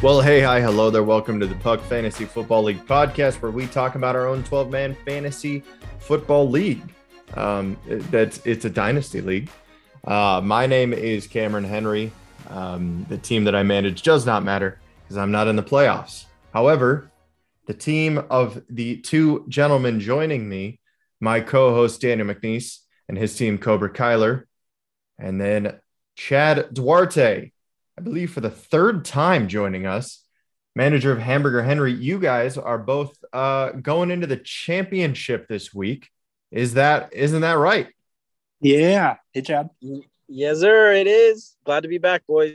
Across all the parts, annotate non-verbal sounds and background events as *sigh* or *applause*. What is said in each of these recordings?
Well, hey, hi, hello there. Welcome to the Puck Fantasy Football League podcast, where we talk about our own 12 man fantasy football league. Um, that's it's a dynasty league. Uh, my name is Cameron Henry. Um, the team that I manage does not matter because I'm not in the playoffs. However, the team of the two gentlemen joining me, my co-host Daniel McNeese and his team Cobra Kyler, and then Chad Duarte I believe, for the third time joining us, manager of Hamburger Henry. You guys are both uh, going into the championship this week. Is that isn't that right? Yeah. Hey, Chad. Yes, sir. It is. Glad to be back, boys.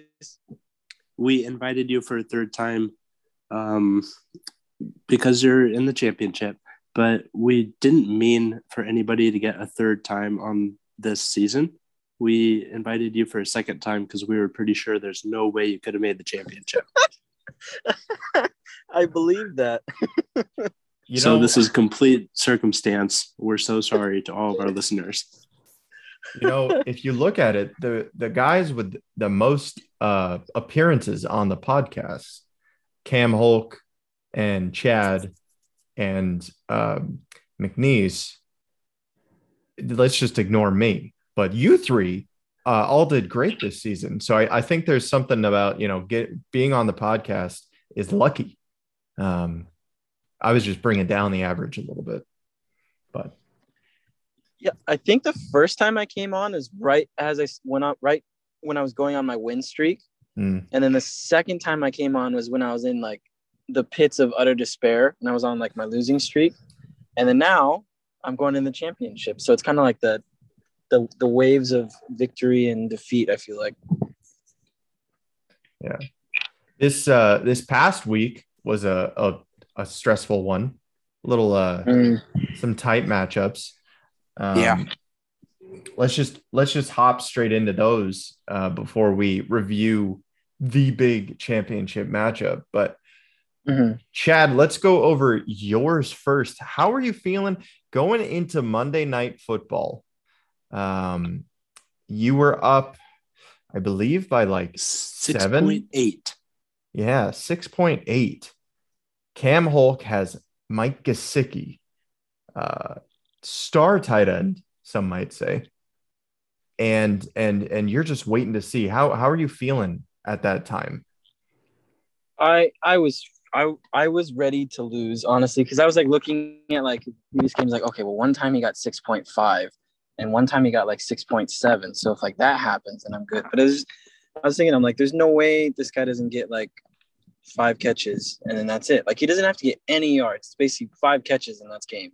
We invited you for a third time um, because you're in the championship, but we didn't mean for anybody to get a third time on this season we invited you for a second time because we were pretty sure there's no way you could have made the championship. *laughs* I believe that. *laughs* you so know, this is complete circumstance. We're so sorry to all of our listeners. You know, if you look at it, the the guys with the most uh, appearances on the podcast, Cam Hulk and Chad and um, McNeese, let's just ignore me but you three uh, all did great this season. So I, I, think there's something about you know get being on the podcast is lucky. Um, I was just bringing down the average a little bit, but yeah, I think the first time I came on is right as I went up, right when I was going on my win streak, mm. and then the second time I came on was when I was in like the pits of utter despair, and I was on like my losing streak, and then now I'm going in the championship. So it's kind of like the the the waves of victory and defeat. I feel like. Yeah, this uh this past week was a a, a stressful one. A little uh mm. some tight matchups. Um, yeah. Let's just let's just hop straight into those uh, before we review the big championship matchup. But Mm-hmm. Chad, let's go over yours first. How are you feeling going into Monday Night Football? Um, you were up, I believe, by like 6.8. Yeah, 6.8. Cam Hulk has Mike Gesicki, uh, star tight end, some might say. And and and you're just waiting to see how how are you feeling at that time? I I was I I was ready to lose honestly because I was like looking at like these games like okay well one time he got six point five and one time he got like 6.7 so if like that happens then i'm good. But I was, I was thinking i'm like there's no way this guy doesn't get like five catches and then that's it. Like he doesn't have to get any yards. It's basically five catches and that's game.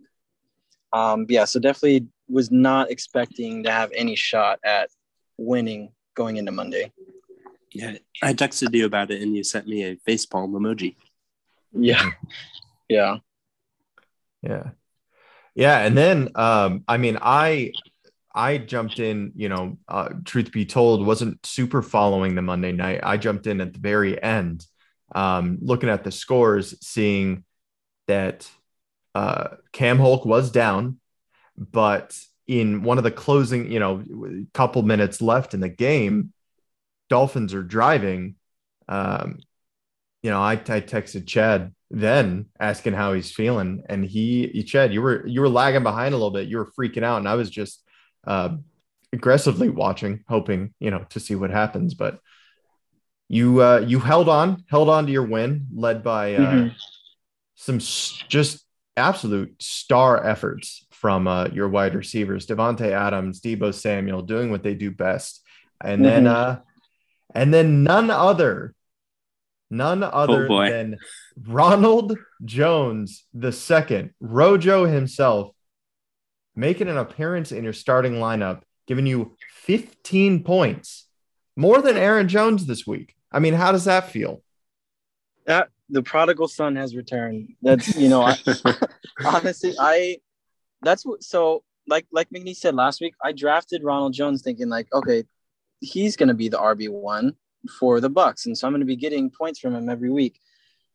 Um yeah so definitely was not expecting to have any shot at winning going into monday. Yeah i texted you about it and you sent me a facepalm emoji yeah yeah yeah yeah and then um i mean i I jumped in, you know, uh, truth be told, wasn't super following the Monday night. I jumped in at the very end, um, looking at the scores, seeing that uh, Cam Hulk was down, but in one of the closing, you know, couple minutes left in the game, Dolphins are driving. Um, you know, I, I texted Chad then asking how he's feeling, and he, he, Chad, you were you were lagging behind a little bit. You were freaking out, and I was just uh, aggressively watching, hoping you know to see what happens. But you uh, you held on, held on to your win, led by uh, mm-hmm. some just absolute star efforts from uh, your wide receivers, Davante Adams, Deebo Samuel, doing what they do best, and mm-hmm. then uh, and then none other, none oh, other oh than Ronald Jones the second, Rojo himself, making an appearance in your starting lineup, giving you 15 points, more than Aaron Jones this week. I mean, how does that feel? That the prodigal son has returned. That's you know, I, *laughs* honestly, I that's what so like like McNeese said last week. I drafted Ronald Jones thinking like, okay, he's going to be the RB one for the Bucks, and so I'm going to be getting points from him every week.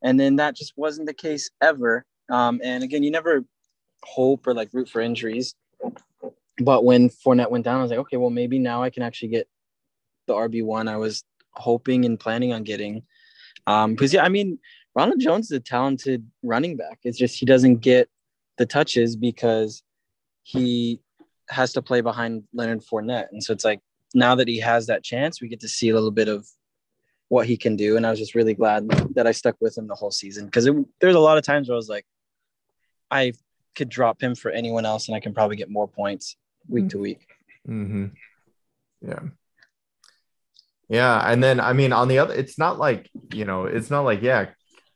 And then that just wasn't the case ever. Um, and again, you never hope or like root for injuries. But when Fournette went down, I was like, okay, well maybe now I can actually get the RB one I was hoping and planning on getting. Um, because yeah, I mean, Ronald Jones is a talented running back. It's just he doesn't get the touches because he has to play behind Leonard Fournette. And so it's like now that he has that chance, we get to see a little bit of what he can do. And I was just really glad that I stuck with him the whole season because there's a lot of times where I was like, I could drop him for anyone else and I can probably get more points week to week. Mm-hmm. Yeah. Yeah. And then, I mean, on the other, it's not like, you know, it's not like, yeah,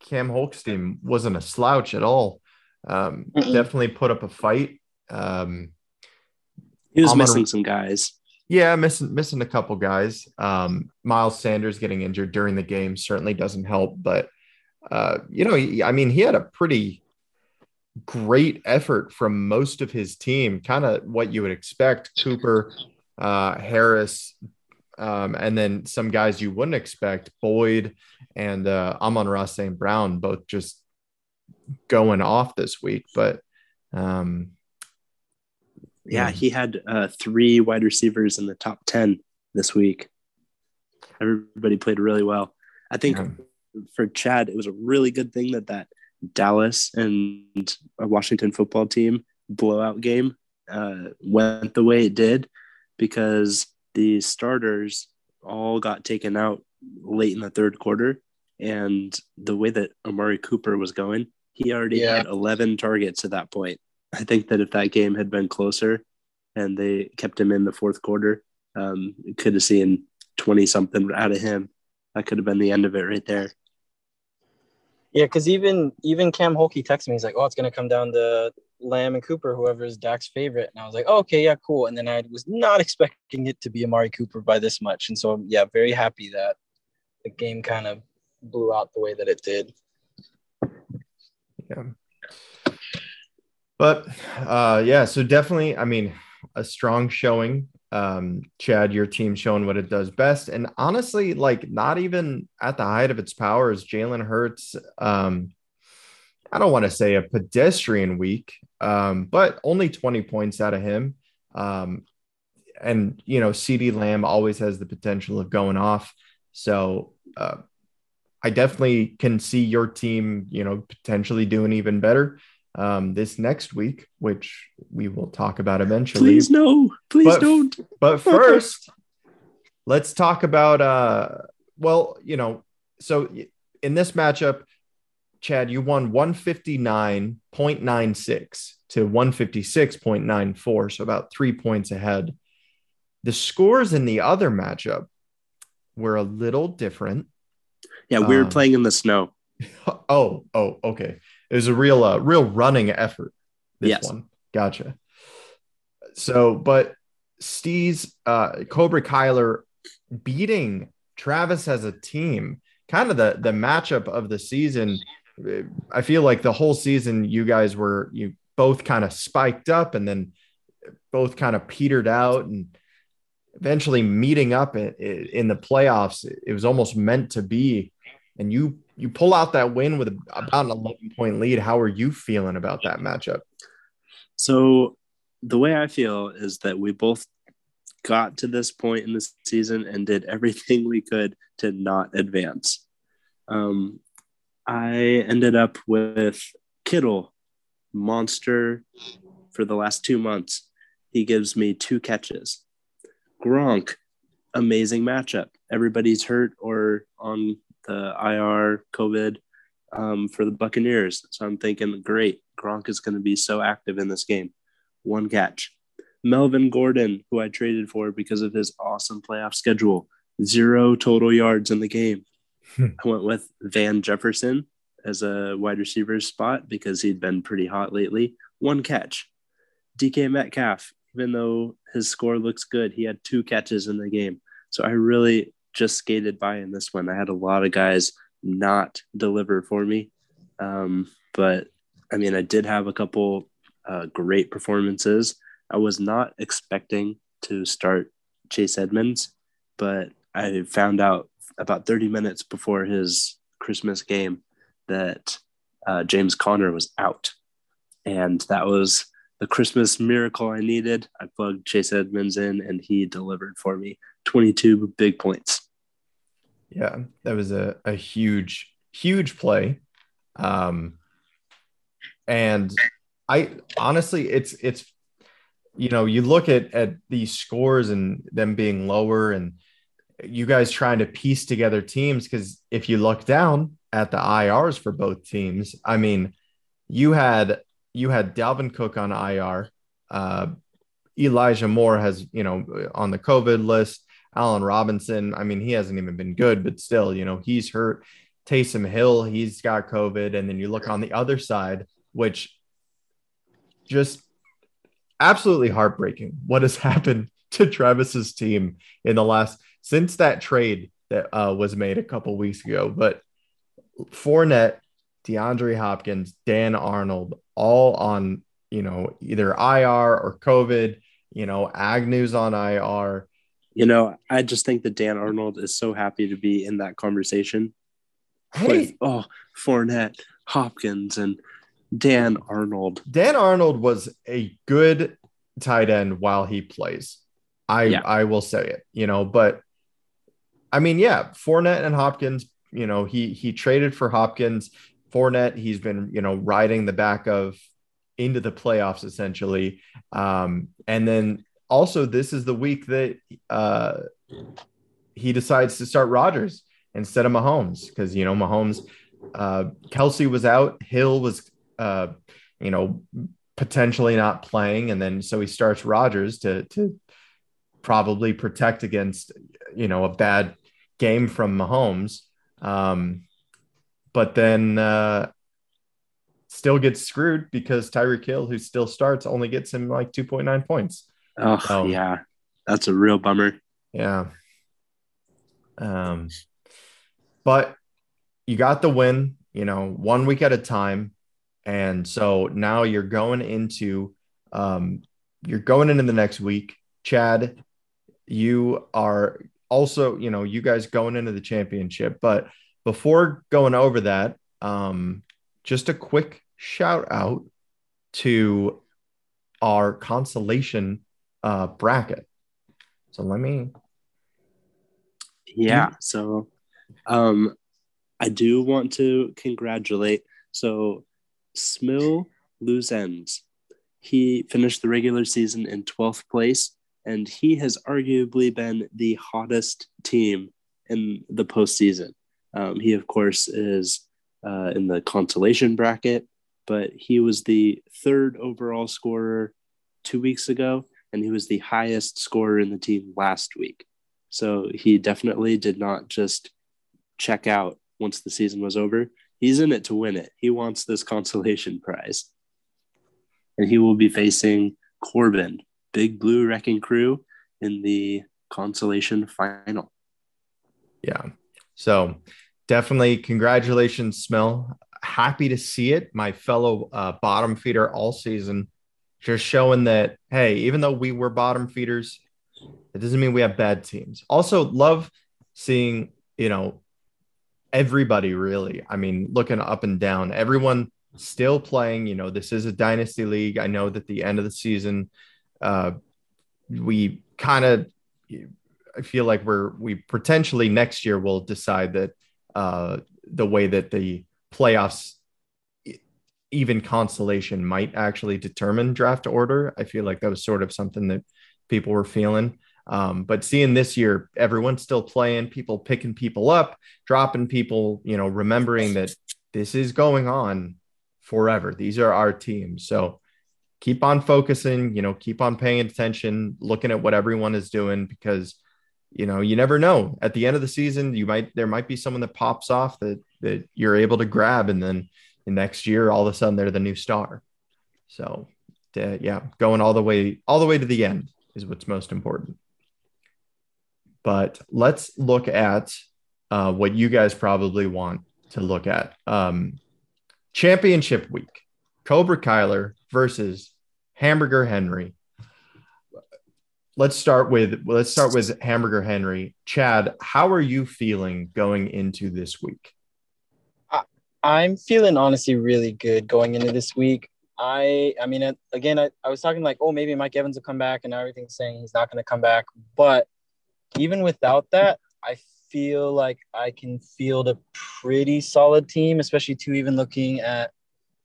Cam Holstein wasn't a slouch at all. Um, definitely put up a fight. Um, he was missing some guys. Yeah, missing missing a couple guys. Um, Miles Sanders getting injured during the game certainly doesn't help, but uh, you know, I mean, he had a pretty great effort from most of his team, kind of what you would expect. Cooper, uh, Harris, um, and then some guys you wouldn't expect, Boyd and uh, Amon-Ra St. Brown, both just going off this week. But um, yeah, he had uh, three wide receivers in the top 10 this week. Everybody played really well. I think yeah. for Chad, it was a really good thing that that Dallas and Washington football team blowout game uh, went the way it did because the starters all got taken out late in the third quarter. And the way that Amari Cooper was going, he already yeah. had 11 targets at that point. I think that if that game had been closer and they kept him in the fourth quarter, um, could have seen 20 something out of him. That could have been the end of it right there. Yeah, because even even Cam Holkey texted me. He's like, "Oh, it's gonna come down to Lamb and Cooper, whoever is Dak's favorite." And I was like, oh, "Okay, yeah, cool." And then I was not expecting it to be Amari Cooper by this much, and so yeah, very happy that the game kind of blew out the way that it did. Yeah. But uh, yeah, so definitely, I mean, a strong showing. Um, Chad, your team showing what it does best. And honestly, like not even at the height of its powers, Jalen Hurts, um, I don't want to say a pedestrian week, um, but only 20 points out of him. Um, and, you know, CeeDee Lamb always has the potential of going off. So uh, I definitely can see your team, you know, potentially doing even better um, this next week, which we will talk about eventually. Please no, please but, don't. But first, let's talk about. Uh, well, you know, so in this matchup, Chad, you won 159.96 to 156.94, so about three points ahead. The scores in the other matchup were a little different. Yeah, we were um, playing in the snow. *laughs* Oh, oh, okay. It was a real, uh, real running effort. This yes. one, gotcha. So, but Steve's uh, Cobra Kyler beating Travis as a team, kind of the the matchup of the season. I feel like the whole season you guys were you both kind of spiked up and then both kind of petered out and eventually meeting up in, in the playoffs. It was almost meant to be, and you you pull out that win with about an 11 point lead. How are you feeling about that matchup? So, the way I feel is that we both got to this point in the season and did everything we could to not advance. Um, I ended up with Kittle, monster for the last two months. He gives me two catches. Gronk, amazing matchup. Everybody's hurt or on the IR COVID um, for the Buccaneers. So I'm thinking, great, Gronk is going to be so active in this game. One catch. Melvin Gordon, who I traded for because of his awesome playoff schedule, zero total yards in the game. Hmm. I went with Van Jefferson as a wide receiver spot because he'd been pretty hot lately. One catch. DK Metcalf, even though his score looks good, he had two catches in the game. So I really just skated by in this one. I had a lot of guys not deliver for me. Um, but I mean, I did have a couple uh, great performances. I was not expecting to start Chase Edmonds, but I found out about 30 minutes before his Christmas game that uh, James Conner was out. and that was the Christmas miracle I needed. I plugged Chase Edmonds in, and he delivered for me 22 big points. Yeah, that was a, a huge, huge play. Um, and I honestly, it's it's you know, you look at at these scores and them being lower, and you guys trying to piece together teams because if you look down at the IRs for both teams, I mean, you had you had Dalvin Cook on IR. Uh, Elijah Moore has, you know, on the COVID list. Allen Robinson, I mean, he hasn't even been good, but still, you know, he's hurt. Taysom Hill, he's got COVID. And then you look on the other side, which just absolutely heartbreaking. What has *laughs* happened to Travis's team in the last since that trade that uh, was made a couple weeks ago? But Fournette, DeAndre Hopkins, Dan Arnold, all on you know either IR or COVID. You know, Agnew's on IR. You know, I just think that Dan Arnold is so happy to be in that conversation. Hey. With, oh, Fournette, Hopkins, and Dan Arnold. Dan Arnold was a good tight end while he plays. I yeah. I will say it, you know, but I mean, yeah, Fournette and Hopkins, you know, he he traded for Hopkins. Fournette, he's been, you know, riding the back of into the playoffs essentially. Um, and then also this is the week that uh, he decides to start Rodgers instead of Mahomes because you know Mahomes, uh, Kelce was out, Hill was, uh, you know, potentially not playing, and then so he starts Rodgers to to probably protect against you know a bad game from Mahomes. Um, but then uh, still gets screwed because Tyreek Hill, who still starts, only gets him like 2.9 points. Oh, yeah. That's a real bummer. Yeah. Um, but you got the win, you know, one week at a time. And so now you're going into um, you're going into the next week. Chad, you are also, you know, you guys going into the championship, but before going over that, um, just a quick shout out to our consolation uh, bracket. So let me. Yeah. So um, I do want to congratulate. So Smill Loose Ends. He finished the regular season in 12th place, and he has arguably been the hottest team in the postseason. Um, he, of course, is uh, in the consolation bracket, but he was the third overall scorer two weeks ago, and he was the highest scorer in the team last week. So he definitely did not just check out once the season was over. He's in it to win it. He wants this *laughs* consolation prize. And he will be facing Corbin, Big Blue Wrecking Crew, in the consolation final. Yeah. So definitely congratulations, Smell. Happy to see it. My fellow uh, bottom feeder all season, just showing that, hey, even though we were bottom feeders, it doesn't mean we have bad teams. Also, love seeing, you know, everybody really. I mean, looking up and down, everyone still playing. You know, this is a dynasty league. I know that the end of the season, uh, we kind of I feel like we're we potentially next year will decide that uh, the way that the playoffs even consolation might actually determine draft order. I feel like that was sort of something that people were feeling. Um, but seeing this year, everyone's still playing, people picking people up, dropping people, you know, remembering that this is going on forever. These are our teams. So keep on focusing, you know, keep on paying attention, looking at what everyone is doing because you know, you never know. At the end of the season, you might there might be someone that pops off that that you're able to grab, and then the next year, all of a sudden, they're the new star. So, to, yeah, going all the way all the way to the end is what's most important. But let's look at uh, what you guys probably want to look at. Um, championship week, Cobra Kyler versus Hamburger Henry let's start with let's start with Hamburger Henry. Chad, how are you feeling going into this week? I'm feeling honestly really good going into this week. I I mean again I, I was talking like oh maybe Mike Evans will come back and now everything's saying he's not going to come back. But even without that I feel like I can field a pretty solid team especially to even looking at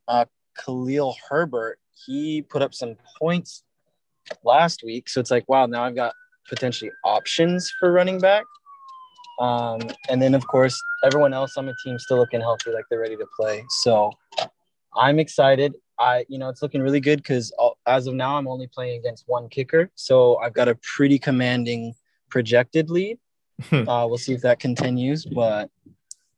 uh, Khalil Herbert. He put up some points last week. So it's like wow now I've got potentially options for running back um, and then of course everyone else on the team still looking healthy like they're ready to play so I'm excited I, you know, it's looking really good because as of now, I'm only playing against one kicker. So I've got a pretty commanding projected lead. *laughs* uh, we'll see if that continues. But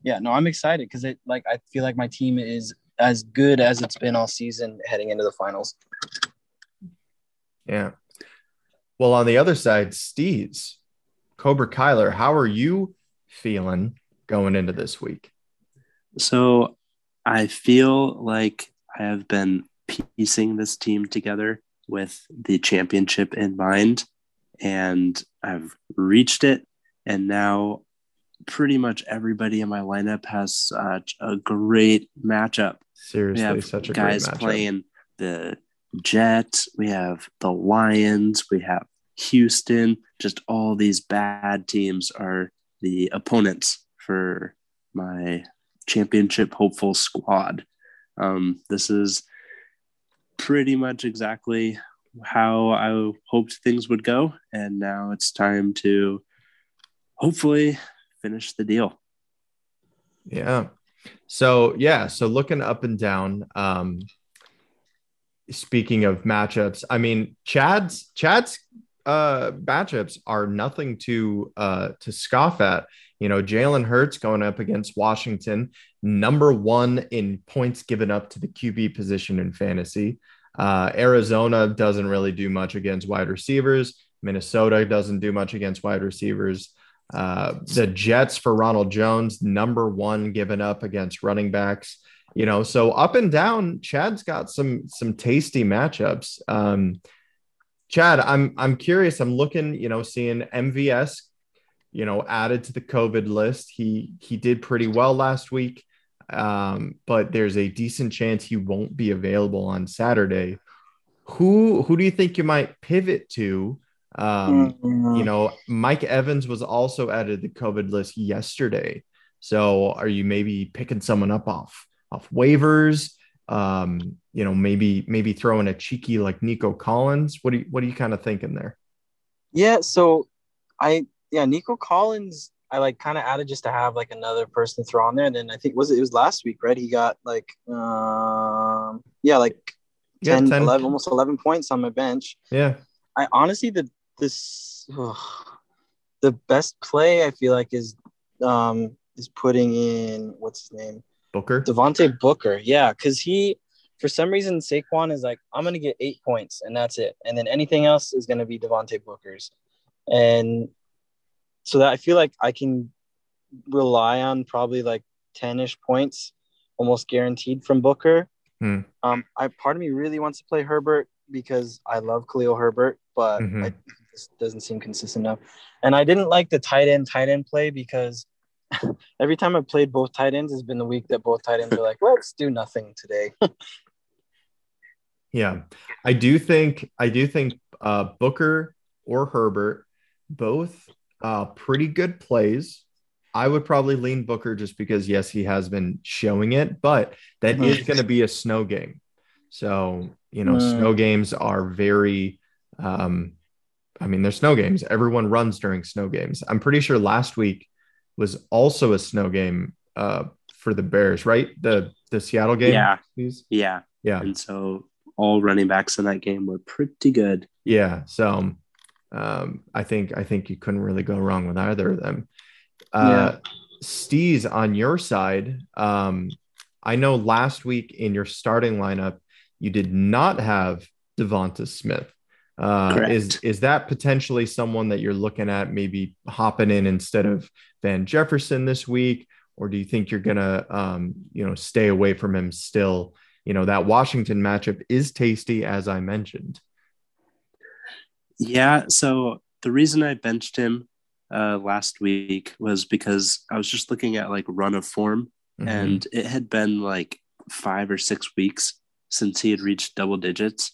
yeah, no, I'm excited because it, like, I feel like my team is as good as it's been all season heading into the finals. Yeah. Well, on the other side, Steez, Cobra Kyler, how are you feeling going into this week? So I feel like I have been piecing this team together with the championship in mind, and I've reached it. And now, pretty much everybody in my lineup has uh, such a great matchup. Seriously, such a guys playing the Jets. We have the Lions. We have Houston. Just all these bad teams are the opponents for my championship hopeful squad. Um, this is pretty much exactly how I hoped things would go. And now it's time to hopefully finish the deal. Yeah. So, yeah. So, looking up and down, um, speaking of matchups, I mean, Chad's, Chad's, uh, matchups are nothing to, uh, to scoff at. You know, Jalen Hurts going up against Washington, number one in points given up to the QB position in fantasy. Uh, Arizona doesn't really do much against wide receivers. Minnesota doesn't do much against wide receivers. Uh, the Jets for Ronald Jones, number one given up against running backs. You know, so up and down, Chad's got some some tasty matchups. Um, Chad, I'm I'm curious. I'm looking, you know, seeing MVS you know, added to the COVID list. He he did pretty well last week, um, but there's a decent chance he won't be available on Saturday. Who who do you think you might pivot to? Um, you know, Mike Evans was also added to the COVID list yesterday. So are you maybe picking someone up off off waivers? Um, you know, maybe maybe throwing a cheeky like Nico Collins. What do you what are you kind of thinking there? Yeah, so I yeah, Nico Collins, I like kind of added just to have like another person throw on there. And then I think was it, it was last week, right? He got like um yeah, like 10, 10, 11, almost 11 points on my bench. Yeah. I honestly the this the best play I feel like is um is putting in what's his name? Booker. Devontae Booker. Yeah, cuz he for some reason Saquon is like I'm going to get 8 points and that's it. And then anything else is going to be Devontae Booker's. And so that I feel like I can rely on probably like 10ish points almost guaranteed from Booker. Hmm. Um, I part of me really wants to play Herbert because I love Khalil Herbert, but mm-hmm. it just doesn't seem consistent enough. And I didn't like the tight end tight end play because *laughs* every time I played both tight ends has been the week that both tight ends are like, let's do nothing today. *laughs* yeah, I do think I do think uh, Booker or Herbert both uh, pretty good plays. I would probably lean Booker just because, yes, he has been showing it, but that is going to be a snow game. So, you know, mm. snow games are very, um, I mean, they're snow games. Everyone runs during snow games. I'm pretty sure last week was also a snow game uh, for the Bears, right? The the Seattle game. Yeah. Yeah. Yeah. And so all running backs in that game were pretty good. Yeah. So um, I think I think you couldn't really go wrong with either of them. Uh, yeah. Steez, on your side, um, I know last week in your starting lineup you did not have Devonta Smith. Uh, is is that potentially someone that you're looking at maybe hopping in instead of Van Jefferson this week, or do you think you're gonna um, you know stay away from him still? You know that Washington matchup is tasty, as I mentioned. Yeah. So the reason I benched him uh, last week was because I was just looking at like run of form, mm-hmm. and it had been like five or six weeks since he had reached double digits.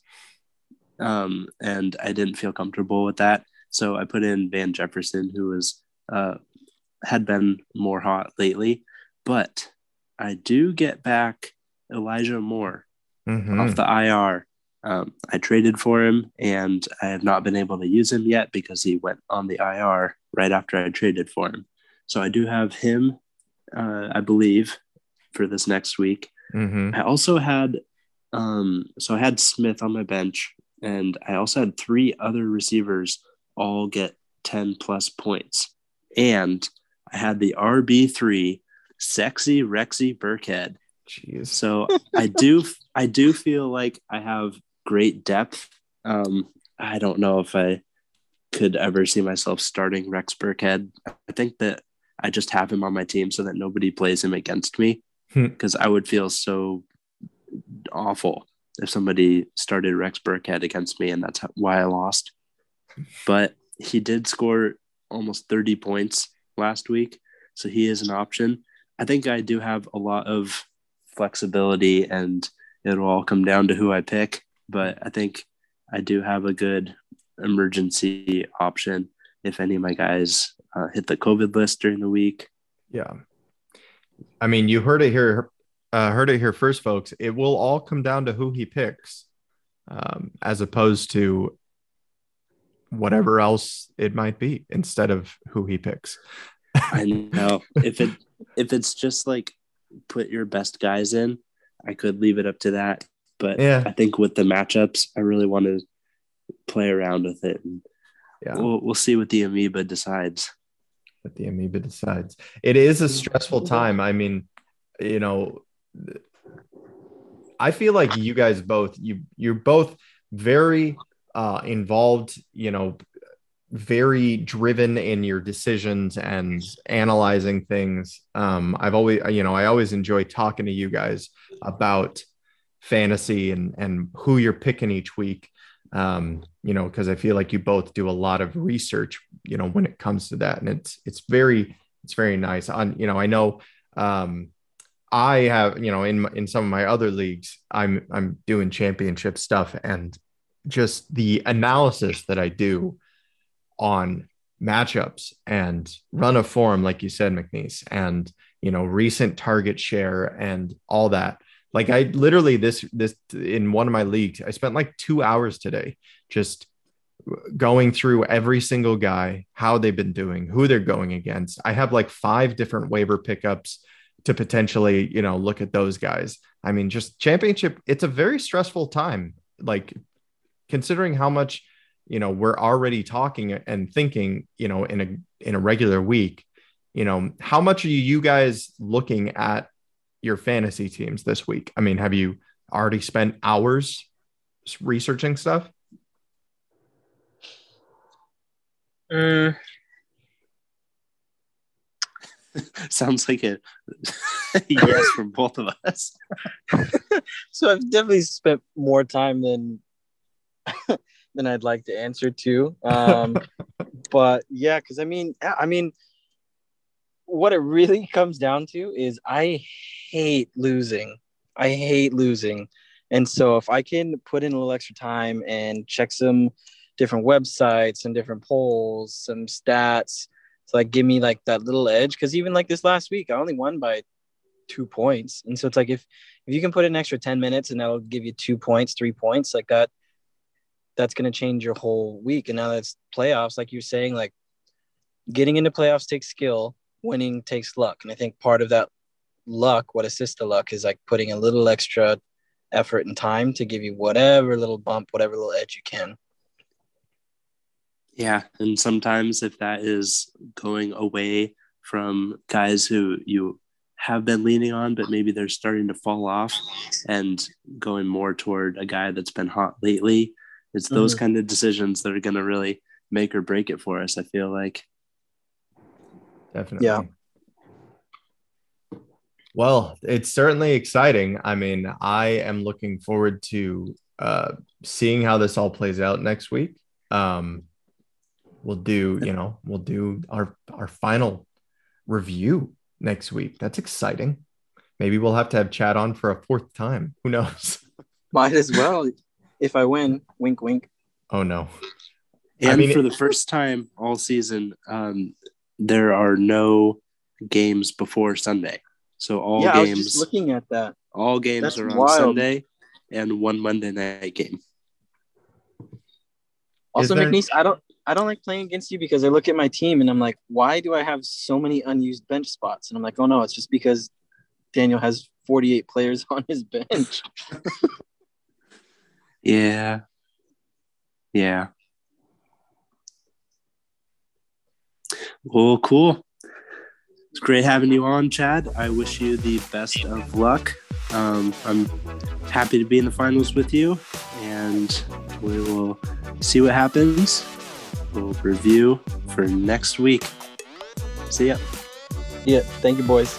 Um, and I didn't feel comfortable with that. So I put in Van Jefferson, who was uh, had been more hot lately. But I do get back Elijah Moore Mhm. off the IR. Um, I traded for him, and I have not been able to use him yet because he went on the IR right after I traded for him. So I do have him, uh, I believe, for this next week. Mhm. I also had, um, so I had Smith on my bench, and I also had three other receivers all get 10 plus points. And I had the RB3 sexy Rexy Burkhead. Jeez. So I do, *laughs* I do feel like I have great depth. Um, I don't know if I could ever see myself starting Rex Burkhead. I think that I just have him on my team so that nobody plays him against me Hmm. because I would feel so awful if somebody started Rex Burkhead against me and that's why I lost. But he did score almost 30 points last week. So he is an option. I think I do have a lot of flexibility and it'll all come down to who I pick. But I think I do have a good emergency option if any of my guys uh, hit the COVID list during the week. Yeah. I mean, you heard it here. Uh, heard it here first, folks. It will all come down to who he picks, um, as opposed to whatever else it might be instead of who he picks. I know if it if it's just like put your best guys in, I could leave it up to that. But Yeah. I think with the matchups, I really want to play around with it. And Yeah. we'll we'll see what the amoeba decides. What the amoeba decides. It is a stressful time. I mean, you know, I feel like you guys both you you're both very uh involved, you know, very driven in your decisions and analyzing things. Um I've always you know, I always enjoy talking to you guys about fantasy and and who you're picking each week. Um, you know, because I feel like you both do a lot of research, you know, when it comes to that. And it's it's very it's very nice. On you know, I know um I have, you know, in in some of my other leagues, I'm I'm doing championship stuff and just the analysis that I do on matchups and run a form, like you said, McNeese, and you know, recent target share and all that. Like I literally this this in one of my leagues, I spent like two hours today just going through every single guy, how they've been doing, who they're going against. I have like five different waiver pickups to potentially, you know, look at those guys. I mean, just championship, it's a very stressful time. Like considering how much, you know, we're already talking and thinking, you know, in a in a regular week, you know, how much are you guys looking at your fantasy teams this week? I mean, have you already spent hours researching stuff? Mm, *laughs* Sounds like a *laughs* yes from both of us. *laughs* so I've definitely spent more time than than I'd like to answer to. Um, *laughs* but yeah, because I mean, I mean, what it really comes down to is I hate losing. I hate losing, and so if I can put in a little extra time and check some different websites, some different polls, some stats to like give me like that little edge, because even like this last week, I only won by two points, and so it's like if if you can put in an extra 10 minutes and that'll give you two points, three points, like that, that's going to change your whole week. And now that's playoffs, like you're saying, like getting into playoffs takes skill, winning takes luck. And I think part of that luck, what assists the luck, is like putting a little extra effort and time to give you whatever little bump, whatever little edge you can. Yeah, and sometimes if that is going away from guys who you have been leaning on, but maybe they're starting to fall off and going more toward a guy that's been hot lately, it's those Mhm. kind of decisions that are going to really make or break it for us. I feel like. Definitely. Yeah. Well, it's certainly exciting. I mean, I am looking forward to uh, seeing how this all plays out next week. Um, we'll do, you know, we'll do our our final review next week. That's exciting. Maybe we'll have to have Chad on for a fourth time. Who knows? *laughs* Might as well. If I win, wink, wink. Oh no. And I mean, for the first time all season, um, there are no games before Sunday. So all yeah, I was games, just looking at that. all games That's are on wild. Sunday, and one Monday night game. Also, there- McNeese, I don't I don't like playing against you because I look at my team and I'm like, why do I have so many unused bench spots? And I'm like, oh no, it's just because Daniel has 48 players *laughs* on his bench. Yeah, yeah. Well, cool. It's great having you on, Chad. I wish you the best of luck. Um, I'm happy to be in the finals with you, and we will see what happens. We'll review for next week. See ya. yeah, thank you, boys.